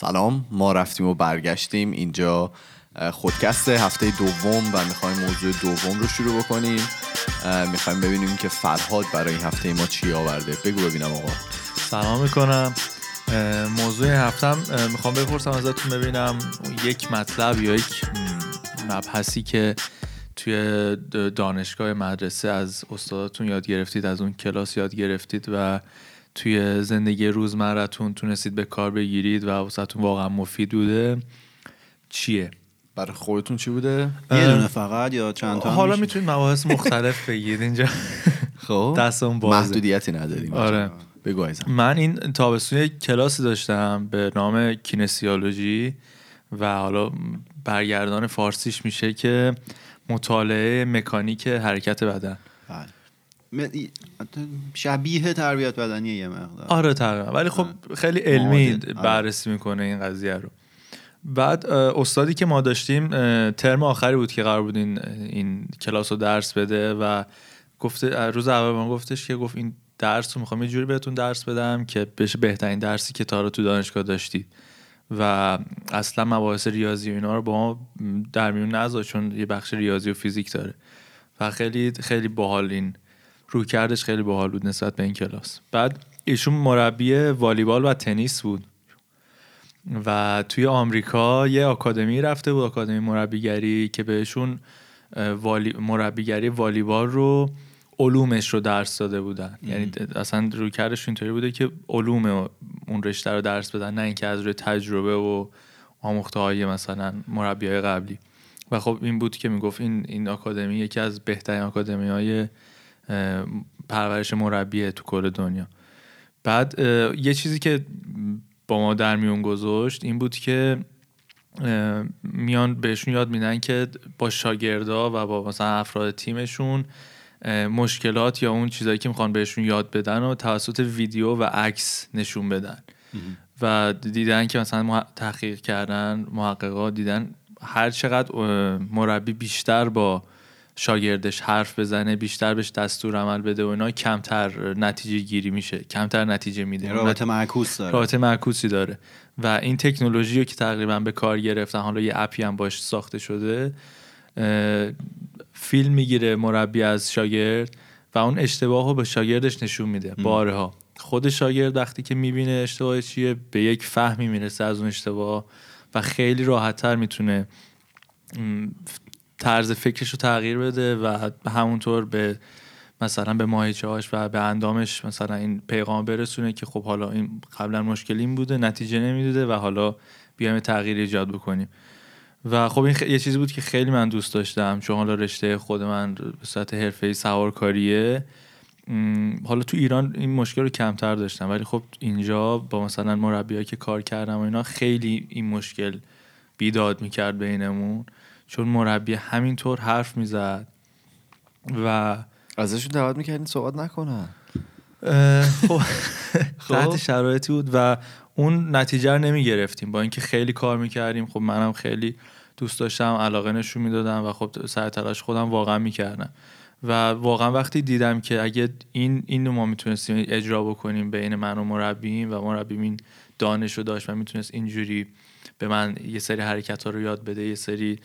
سلام ما رفتیم و برگشتیم. اینجا خودکست هفته دوم و می‌خوایم موضوع دوم رو شروع بکنیم. می‌خوایم ببینیم که فرهاد برای این هفته ما چی آورده. بگو ببینم آقا. سلام می‌کنم. موضوع هفتم می‌خوام بپرسم ازتون ببینم یک مطلب یا یک مبحثی که توی دانشگاه مدرسه از استاداتون یاد گرفتید از اون کلاس یاد گرفتید و توی زندگی روزمرتون تونستید به کار بگیرید و واسهتون واقعا مفید بوده چیه؟ برای خودتون چی بوده؟ یه دونه فقط یا چند تا حالا می‌تونید مباحث مختلف بگید اینجا خب دستمون بازه. محدودیتی نداریم. آره. بگو عزیزم. من این تابستون کلاسی داشتم به نام کینسیولوژی و حالا برگردان فارسیش میشه که مطالعه مکانیک حرکت بدن. م- شبیه تربیت بدنی یه مقدار. آره تقریبا. ولی خب خیلی علمی. آره. بررسی می‌کنه این قضیه رو. بعد استادی که ما داشتیم ترم آخری بود که قرار بود این, این کلاس رو درس بده و گفته روز اول من گفتش که گفت این درس رو می‌خوام یه جوری بهتون درس بدم که بشه بهترین درسی که تا حالا تو دانشگاه داشتید. و اصلا مباحث ریاضی و اینا رو با ما در میون نذار چون یه بخش ریاضی و فیزیک داره. و خیلی خیلی باحال این رو کردش خیلی باحال بود نسبت به این کلاس. بعد ایشون مربی والیبال و تنیس بود. و توی آمریکا یه آکادمی رفته بود آکادمی مربیگری که بهشون والی... مربیگری والیبال رو علومش رو درس داده بودن. یعنی اصلا روی کردش اینطوری بوده که علوم اون رشته رو درس بدن نه اینکه از روی تجربه و آموخته های مثلا مربی های قبلی. و خب این بود که می‌گفت این این آکادمی یکی از بهترین آکادمی های پرورش مربیه تو کل دنیا. بعد یه چیزی که با ما در میون گذاشت این بود که میان بهشون یاد میدن که با شاگردا و با مثلا افراد تیمشون مشکلات یا اون چیزایی که می‌خوان بهشون یاد بدن و توسط ویدیو و عکس نشون بدن. و دیدن که مثلا تحقیق کردن محققا دیدن هر چقدر مربی بیشتر با شاگردش حرف بزنه بیشتر بهش دستور عمل بده و اینا کمتر نتیجه گیری میشه کمتر نتیجه میده. رابطه معکوس داره. رابطه معکوسی داره. و این تکنولوژی رو که تقریبا به کار گرفتن حالا یه اپی هم باش ساخته شده فیلم می‌گیره مربی از شاگرد و اون اشتباه رو به شاگردش نشون میده. بارها. خود شاگرد وقتی که می‌بینه اشتباه چیه به یک فهمی می‌رسه از اون اشتباه و خیلی راحتتر می‌تونه طرز فکرش رو تغییر بده و همونطور به مثلا به ماهیچه و به اندامش مثلا این پیغام برسونه که خب حالا این قبلا مشکل این بوده نتیجه نمی‌داده و حالا بیایم تغییر ایجاد بکنیم. و خب این خ... یه چیزی بود که خیلی من دوست داشتم. چون حالا رشته خود من به صورت حرفه‌ای سوارکاریه. حالا تو ایران این مشکل رو کمتر داشتم. ولی خب اینجا با مثلا مربیایی که کار کردم و اینا خیلی این مشکل بیداد می‌کرد بینمون. چون مربی همینطور حرف می‌زد. و ازشون دعوت می‌کردین صحبت نکنن. خب خب. تحت شرایطی بود و اون نتیجه رو نمی گرفتیم با اینکه خیلی کار می‌کردیم. خب منم خیلی دوست داشتم علاقه نشون می‌دادم و خب سر تلاش خودم واقعا می‌کردم. و واقعا وقتی دیدم که اگه این این ما می‌تونستیم اجرا بکنیم بین من و مربیم و مربیم این دانش رو داشت و می‌تونست اینجوری به من یه سری حرکت ها رو یاد بده یه سری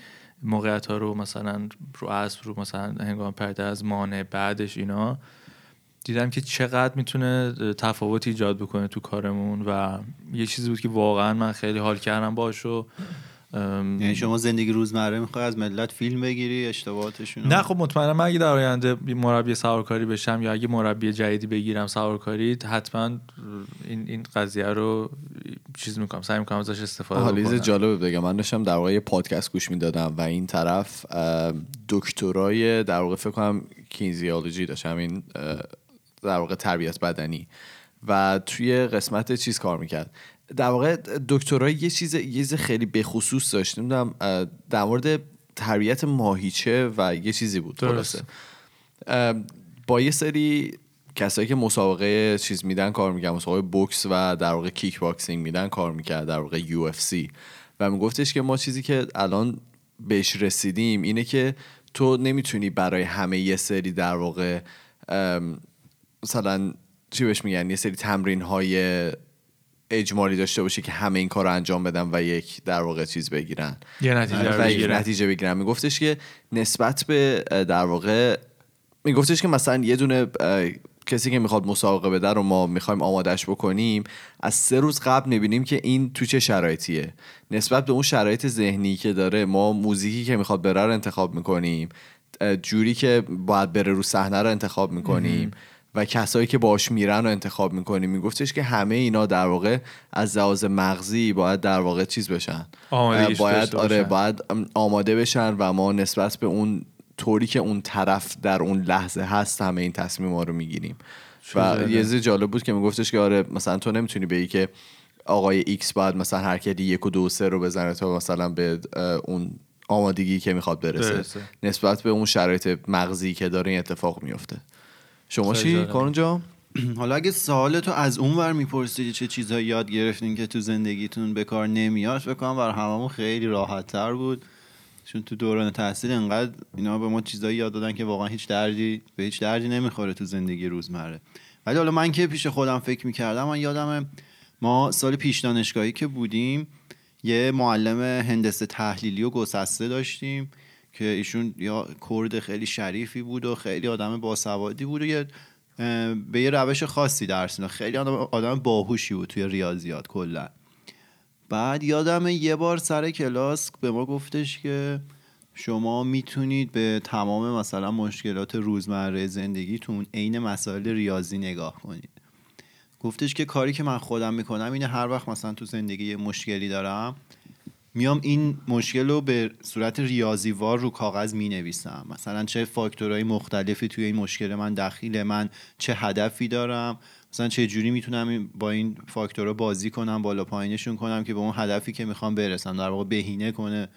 موقعیت ها رو مثلا رو اسب رو مثلا هنگام پرده از مانع بعدش اینا دیدم که چقدر می‌تونه تفاوت ایجاد بکنه تو کارمون و یه چیزی بود که واقعا من خیلی حال کردم باش و یعنی شما زندگی روزمره می‌خوای از ملت فیلم بگیری اشتباهاتشون؟ نه خب مطمئنم من اگه در آینده مربی سوارکاری بشم یا اگه مربی جدیدی بگیرم سوارکاری حتما این این قضیه رو چیز می‌کنم سعی می‌کنم ازش استفاده چیز بکنم. جالب بگم. من داشتم در واقع یه پادکست گوش می‌دادم و این طرف دکترای در واقع فکر کنم کینزیولوژی داشت همین اه، در واقع تربیت بدنی. و توی قسمت چیز کار می‌کرد؟ در واقع دکترای یه چیز یه چیز خیلی بخصوص داشت. نمی‌دونم در مورد تربیت ماهیچه و یه چیزی بود درست. خلاصه. با یه سری کسایی که مسابقه چیز میدن کار می‌کنن مسابقه بوکس و در واقع کیک باکسینگ میدن کار می‌کرد در واقع UFC. و میگفتش که ما چیزی که الان بهش رسیدیم اینه که تو نمی‌تونی برای همه یه سری در واقع مثلا چی بهش میگن یه سری تمرین های اجمالی داشته باشه که همه این کار رو انجام بدن و یک در واقع چیز بگیرن. یه نتیجه رو و یک بگیرن. نتیجه بگیرن. میگفتش که نسبت به در واقع میگفتش که مثلا یه دونه کسی که می‌خواد مسابقه بده رو ما می‌خوایم آمادش بکنیم از سه روز قبل می‌بینیم که این تو چه شرایطیه. نسبت به اون شرایط ذهنی که داره ما موزیکی که می‌خواد بره رو انتخاب می‌کنیم. جوری که باید بره رو صحنه رو انتخاب می‌کنیم. و کسایی که باش میرن رو انتخاب می‌کنیم میگفتش که همه اینا در واقع از لحاظ مغزی باید در واقع چیز بشن باید آره. باید آماده بشن و ما نسبت به اون طوری که اون طرف در اون لحظه هست همه این تصمیم ها رو می‌گیریم و. یه چیز جالب بود که میگفتش که آره مثلا تو نمی‌تونی بگی که آقای ایکس باید مثلا حرکتی یک و دو و سه رو بزنه تا مثلا به اون آمادگی که می‌خواد برسه. برسه. نسبت به اون شرایط مغزی که داره این اتفاق میفته شما چی جالب. کارون جان؟ حالا اگه سوالتو از اون ور میپرسیدی چه چیزهایی یاد گرفتین که تو زندگیتون به کار نمیاد فکر کنم برای هممون خیلی راحت تر بود. چون تو دوران تحصیل انقدر اینا به ما چیزایی یاد دادن که واقعا هیچ دردی به هیچ دردی نمی‌خوره تو زندگی روزمره. ولی حالا من که پیش خودم فکر می‌کردم من یادم ما سال پیش دانشگاهی که بودیم یه معلم هندسه تحلیلی و گسسته داشتیم. که ایشون یا کرد خیلی شریفی بود و خیلی آدم باسوادی بود و یه به یه روش خاصی درس می‌داد. خیلی آدم, آدم باهوشی بود توی ریاضیات کلا بعد یادم یه بار سر کلاس به ما گفتش که شما می‌تونید به تمام مثلا مشکلات روزمره زندگیتون عین مسائل ریاضی نگاه کنید گفتش که کاری که من خودم می‌کنم اینه هر وقت مثلا تو زندگی یه مشکلی دارم میام این مشکل رو به صورت ریاضیوار رو کاغذ می نویسم مثلا چه فاکتورهای مختلفی توی این مشکل من دخیله من چه هدفی دارم مثلا چه جوری می‌تونم با این فاکتورها بازی کنم بالا پایینشون کنم که به اون هدفی که می‌خوام برسم در واقع بهینه کنه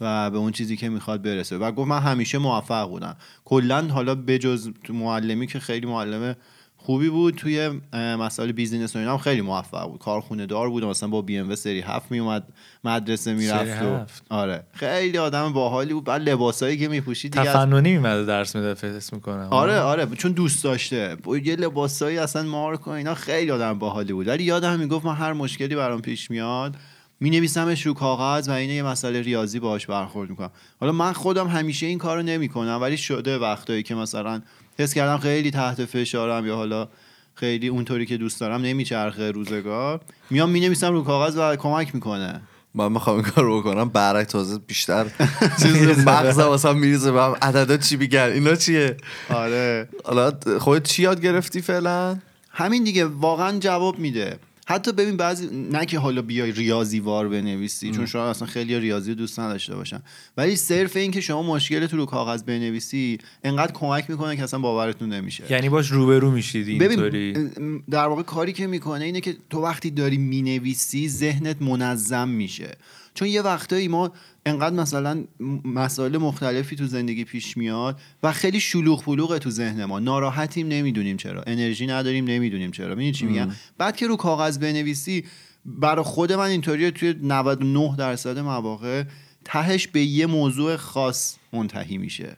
و به اون چیزی که می‌خواد برسه. و گفت من همیشه موفق بودم. کلا حالا بجز معلمی که خیلی معلم خوبی بود توی مسائل business و اینا هم خیلی موفق بود. کارخونه دار بود مثلا با بی ام سری 7 می اومد مدرسه می‌رفت و. آره. خیلی آدم باحالی بود. بعد لباسایی که میپوشید دیگه از- تفننی میمده درس میده فکر می‌کنم آره آره. چون دوست داشته. یه لباسایی اصلا مارک و اینا خیلی آدم باحالی بود. ولی یادم می‌گفت من هر مشکلی برام پیش میاد می نویسمش رو کاغذ و اینه یه مسئله ریاضی باش برخورد می‌کنم. حالا من خودم همیشه این کارو نمی‌کنم ولی شده وقتایی که مثلا حس کردم خیلی تحت فشارم یا حالا خیلی اونطوری که دوست دارم نمیچرخه روزگار. میام می نویسم رو کاغذ و کمک می‌کنه. من می‌خوام این کار رو بکنم. برای تازه بیشتر چیز مغزم مثلا میریزه به هم عددا چی میگن؟ اینا چیه؟ آره. حالا خودت چی یاد گرفتی فعلا؟ همین دیگه واقعا جواب میده. حتی ببین بعضی نه که حالا بیای ریاضی وار بنویسی چون شاید اصلا خیلی ریاضی دوست نداشته باشن. ولی صرف این که شما مشکلت رو کاغذ بنویسی انقدر کمک می‌کنه که اصلا باورتون نمیشه. یعنی باش روبرو میشید اینطوری؟ در واقع کاری که می‌کنه اینه که تو وقتی داری می‌نویسی ذهنت منظم میشه. چون یه وقتایی ما انقدر مثلا مسائل مختلفی تو زندگی پیش میاد و خیلی شلوغ پلوغه تو ذهن ما. ناراحتیم نمی‌دونیم چرا. انرژی نداریم نمی‌دونیم چرا. می‌دونی چی میگم؟ بعد که رو کاغذ بنویسی برای خود من اینطوریه توی 99 درصد مواقع تهش به یه موضوع خاص منتهی میشه.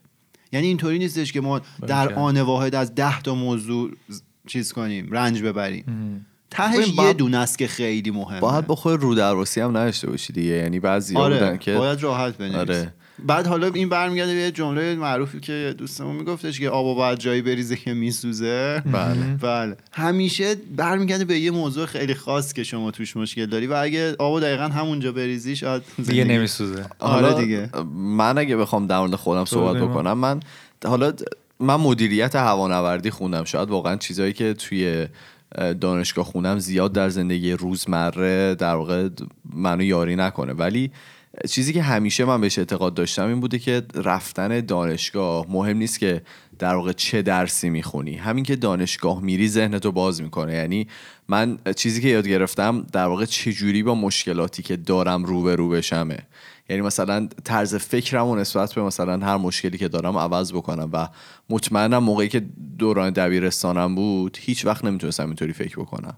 یعنی اینطوری نیستش که ما در. آن واحد از ده تا موضوع چیز کنیم رنج ببریم. تهش یه دونه است که خیلی مهمه. باید با خود رو درواسی هم نداشته باشی دیگه. یعنی بعضی بودن آره که باید راحت بنویسی. آره. بعد حالا این برمیگرده به یه جمله معروفی که دوستمون میگفتش که آب باید جایی بریزه که میسوزه. بله. بله. همیشه برمیگرده به یه موضوع خیلی خاص که شما توش مشکل داری و اگه آبو دقیقا همونجا بریزی شاید دیگه نمیسوزه. آره حالا دیگه. من اگه بخوام در مورد خودم صحبت. بکنم من حالا من مدیریت هوانوردی خوندم. شاید واقعا چیزایی که توی دانشگاه خونم زیاد در زندگی روزمره در واقع منو یاری نکنه. ولی چیزی که همیشه من بهش اعتقاد داشتم این بوده که رفتن دانشگاه مهم نیست که در واقع چه درسی می‌خونی. همین که دانشگاه میری ذهنتو باز می‌کنه. یعنی من چیزی که یاد گرفتم در واقع چجوری با مشکلاتی که دارم روبرو بشمه. یعنی مثلا طرز فکرم و نسبت به مثلا هر مشکلی که دارم عوض بکنم و مطمئنم موقعی که دوران دبیرستانم بود هیچ وقت نمی‌تونستم اینطوری فکر بکنم.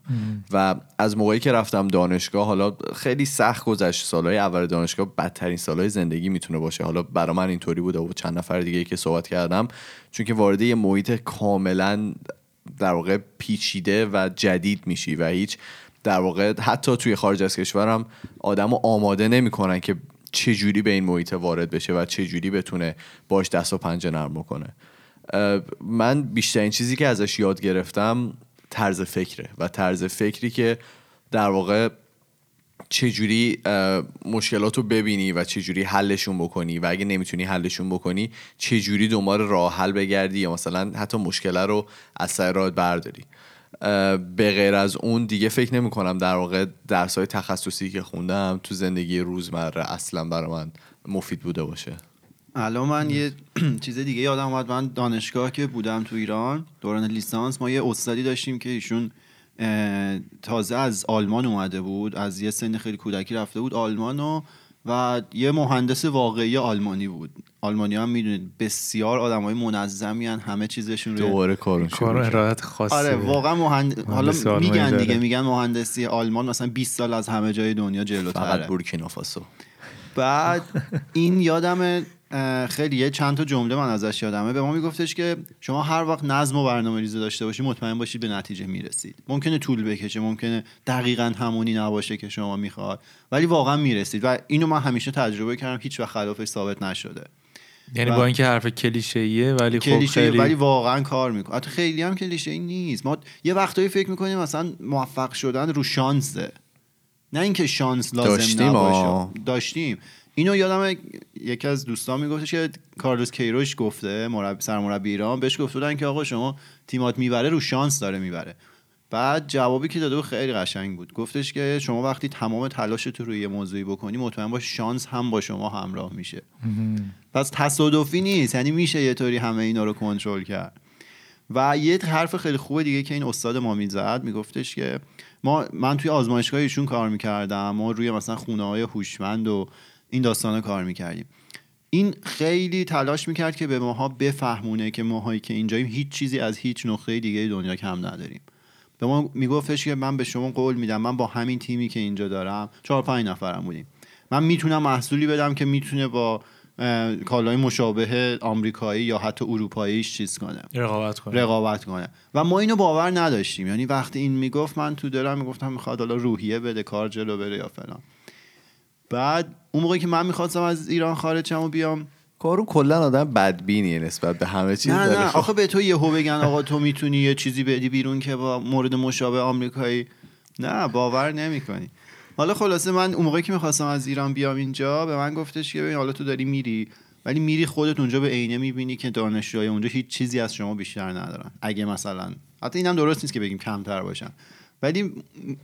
و از موقعی که رفتم دانشگاه حالا خیلی سخت گذشت. سالهای اول دانشگاه بدترین سالهای زندگی می‌تونه باشه. حالا برا من اینطوری بوده و چند نفر دیگه که صحبت کردم چون که وارد یه محیط کاملا در واقع پیچیده و جدید میشی و هیچ در واقع حتی توی خارج از کشورم آدم رو آماده نمی‌کنن که چجوری به این محیط وارد بشه و چجوری بتونه باش دست و پنجه نرم بکنه من بیشترین چیزی که ازش یاد گرفتم طرز فکره و طرز فکری که در واقع چجوری مشکلات رو ببینی و چجوری حلشون بکنی و اگه نمی‌تونی حلشون بکنی چجوری دنبال راه حل بگردی یا مثلا حتی مشکل رو از سر راه برداری. به غیر از اون دیگه فکر نمی کنم در واقع درس های تخصصی که خوندم تو زندگی روزمره اصلا برای من مفید بوده باشه. الان من یه چیز دیگه یادم اومد. من دانشگاه که بودم تو ایران دوران لیسانس ما یه استادی داشتیم که ایشون تازه از آلمان اومده بود از یه سن خیلی کودکی رفته بود آلمان و و یه مهندس واقعی آلمانی بود آلمانی هم می‌دونید بسیار آدم های منظمی هن. همه چیزشون روی دوباره کارون کار خاصی آره واقعا مهند... حالا میگن داره. دیگه میگن مهندسی آلمان مثلا 20 سال از همه جای دنیا جلوتره فقط بورکینافاسو بعد این یادم خیلی یه چند تا جمله من ازش یادمه. به ما میگفتش که شما هر وقت نظم و برنامه ریزی داشته باشید مطمئن باشید به نتیجه می‌رسید. ممکنه طول بکشه ممکنه دقیقا همونی نباشه که شما می‌خواد ولی واقعا می‌رسید. و اینو من همیشه تجربه کردم هیچ وقت خلافش ثابت نشده. یعنی با اینکه حرف کلیشه‌ایه ولی خب خیلی ولی واقعا کار می‌کنه. حتی خیلی هم کلیشه ای نیست. ما یه وقتایی فکر می‌کنیم مثلا موفق شدن رو شانسه. نه اینکه شانس لازم داشتیم، نباشه. آه. داشتیم. اینو یادم یکی از دوستان میگفتش که کارلوس کیروش گفته مربی سرمربی ایران بهش گفته بودن که آقا شما تیمات می‌بره رو شانس داره می‌بره. بعد جوابی که داده بود خیلی قشنگ بود. گفتش که شما وقتی تمام تلاشت رو روی یه موضوعی بکنی مطمئن باش شانس هم با شما همراه میشه. پس تصادفی نیست یعنی میشه یه طوری همه اینا رو کنترل کرد. و یه حرف خیلی خوبه دیگه که این استاد ما می‌زد میگفتش که ما من توی آزمایشگاه ایشون کار می‌کردم ما روی مثلا خونه های هوشمند و این داستانا کار می‌کردیم. این خیلی تلاش می‌کرد که به ماها بفهمونه که ماهایی که اینجاییم هیچ چیزی از هیچ نقطه دیگه دنیا کم نداریم. به ما میگفتش که من به شما قول میدم من با همین تیمی که اینجا دارم چهار پنج نفرم بودیم. من می‌تونم محصولی بدم که می‌تونه با کالای مشابه آمریکایی یا حتی اروپاییش چیز کنه. رقابت کنه. رقابت کنه. و ما اینو باور نداشتیم. یعنی وقتی این می‌گفت من تو دلم می‌گفتم می‌خواد حالا روحیه بده کار جلو بره یا فلان. بعد اون موقعی که من می‌خواستم از ایران خارج شم و بیام کارون کلا آدم بدبینیه نسبت به همه چیز نه نه. آخه به تو یهو بگن آقا تو می‌تونی یه چیزی بدی بیرون که با مورد مشابه آمریکایی؟ نه باور نمی‌کنی. حالا خلاصه من اون موقعی که می‌خواستم از ایران بیام اینجا به من گفتش که ببین حالا تو داری میری ولی میری خودت اونجا به عینه می‌بینی که دانشجوهای اونجا هیچ چیزی از شما بیشتر ندارن. اگه مثلا حتی اینم درست نیست که بگیم کمتر باشن. ولی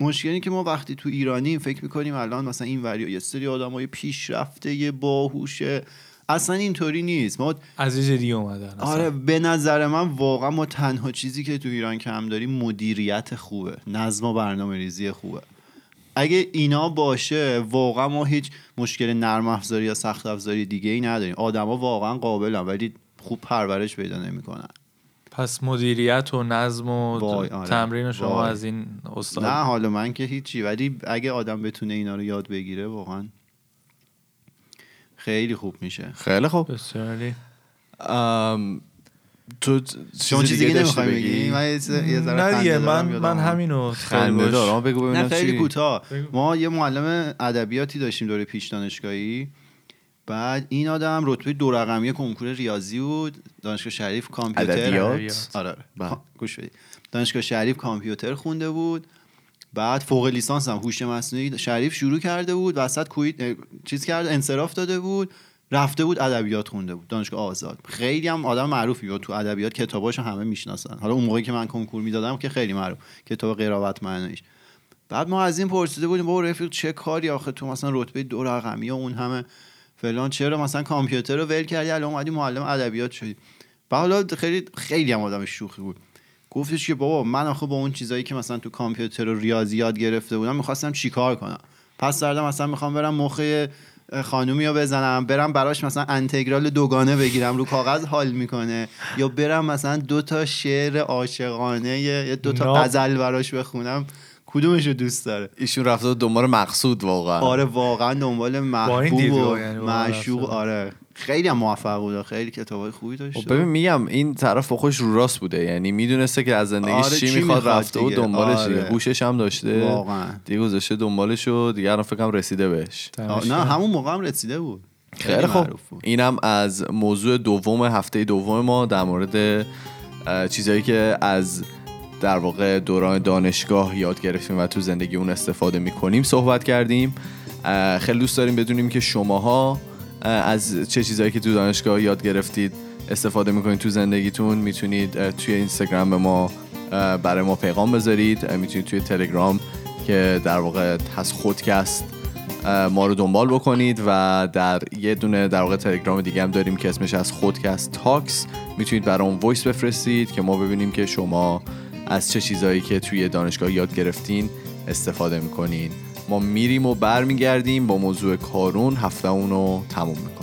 مشکلی که ما وقتی تو ایرانیم فکر می‌کنیم الان مثلا این وری یه سری آدمای پیشرفته یه باهوشه. اصلا اینطوری نیست. ما از دیگه اومدن اصلا. آره به نظر من واقعا ما تنها چیزی که تو ایران کم داریم مدیریت خوبه. نظم و برنامه ریزی خوبه. اگه اینا باشه واقعا ما هیچ مشکل نرم افزاری یا سخت افزاری دیگه ای نداریم. آدما واقعا قابلن ولی خوب پرورش پیدا نمی‌کنن. پس مدیریت و نظم و آره. تمرین شما وای. از این استاد. نه حالا من که هیچی ولی اگه آدم بتونه اینا رو یاد بگیره واقعا خیلی خوب میشه. خیلی خوب. بسیاری. ام، تو شما چیزی دیگه نمی‌خوای بگی؟ من یه نه دیگه من من اومد. همینو خیلی خنده دارم بگو نه ببینم خیلی کوتاه. ما یه معلم ادبیاتی داشتیم دوره پیش دانشگاهی. بعد این آدم رتبه دو رقمی کنکور ریاضی بود دانشگاه شریف کامپیوتر. آره. آره. بله. گوش بدید. دانشگاه شریف کامپیوتر خونده بود. بعد فوق لیسانس هم هوش مصنوعی شریف شروع کرده بود. وسط کویت چیز کرده انصراف داده بود. رفته بود ادبیات خونده بود دانشگاه آزاد. خیلی هم آدم معروفی بود. تو ادبیات کتاباشو همه می‌شناسن. حالا اون موقعی که من کنکور می‌دادم که خیلی معروف. کتاب قرائت معنیش بعد ما از این پرسیده بودیم بابا رفیق چه کاری آخه تو مثلا رتبه دو رقمی و اون همه فلان چرا مثلا کامپیوتر رو ول کردی؟ الان اومدی معلم ادبیات شدی. و حالا خیلی خیلی هم آدم شوخی بود. گفتش که بابا من آخه با اون چیزایی که مثلا تو کامپیوتر و ریاضی یاد گرفته بودم می‌خواستم چیکار کنم؟ پس دردم مثلا می‌خوام برم مخ خانومی رو بزنم برم براش مثلا انتگرال دوگانه بگیرم رو کاغذ حال می‌کنه. یا برم مثلا دو تا شعر عاشقانه یا دو تا. غزل براش بخونم. کدومش رو دوست داره؟ ایشون رفته دنبال مقصود واقعا. آره واقعا دنبال محبوب و یعنی معشوق. آره. خیلی هم موفق بود خیلی کتابای خوبی داشت خب ببین میگم این طرف با خودش رو راست بوده. یعنی می‌دونسته که از زندگیش آره، چی چی می‌خواد می‌خواد رفته و. دنبالش آره. دیگه هوشش هم داشته. واقعا. دیگه گذاشته دنبالش و دیگه الان فکرم رسیده بهش. نه همون موقع هم رسیده بود. خیلی خوب. اینم از موضوع دوم هفته دوم ما در مورد اه، چیزایی که از در واقع دوران دانشگاه یاد گرفتیم و تو زندگی اون استفاده می‌کنیم صحبت کردیم. خیلی دوست داریم بدونیم که شماها اه، از چه چیزایی که تو دانشگاه یاد گرفتید استفاده می‌کنید تو زندگیتون. می‌تونید توی اینستاگرام به ما برای ما پیغام بذارید. می‌تونید توی تلگرام که در واقع هست خودکست ما رو دنبال بکنید و و یه دونه در واقع تلگرام دیگه هم داریم که اسمش از خودکست Talks. می‌تونید برام voice بفرستید که ما ببینیم که شما از چه چیزایی که توی دانشگاه یاد گرفتین استفاده می‌کنین؟ ما میریم و برمیگردیم با موضوع کارون هفته اونو تموم می‌کنیم.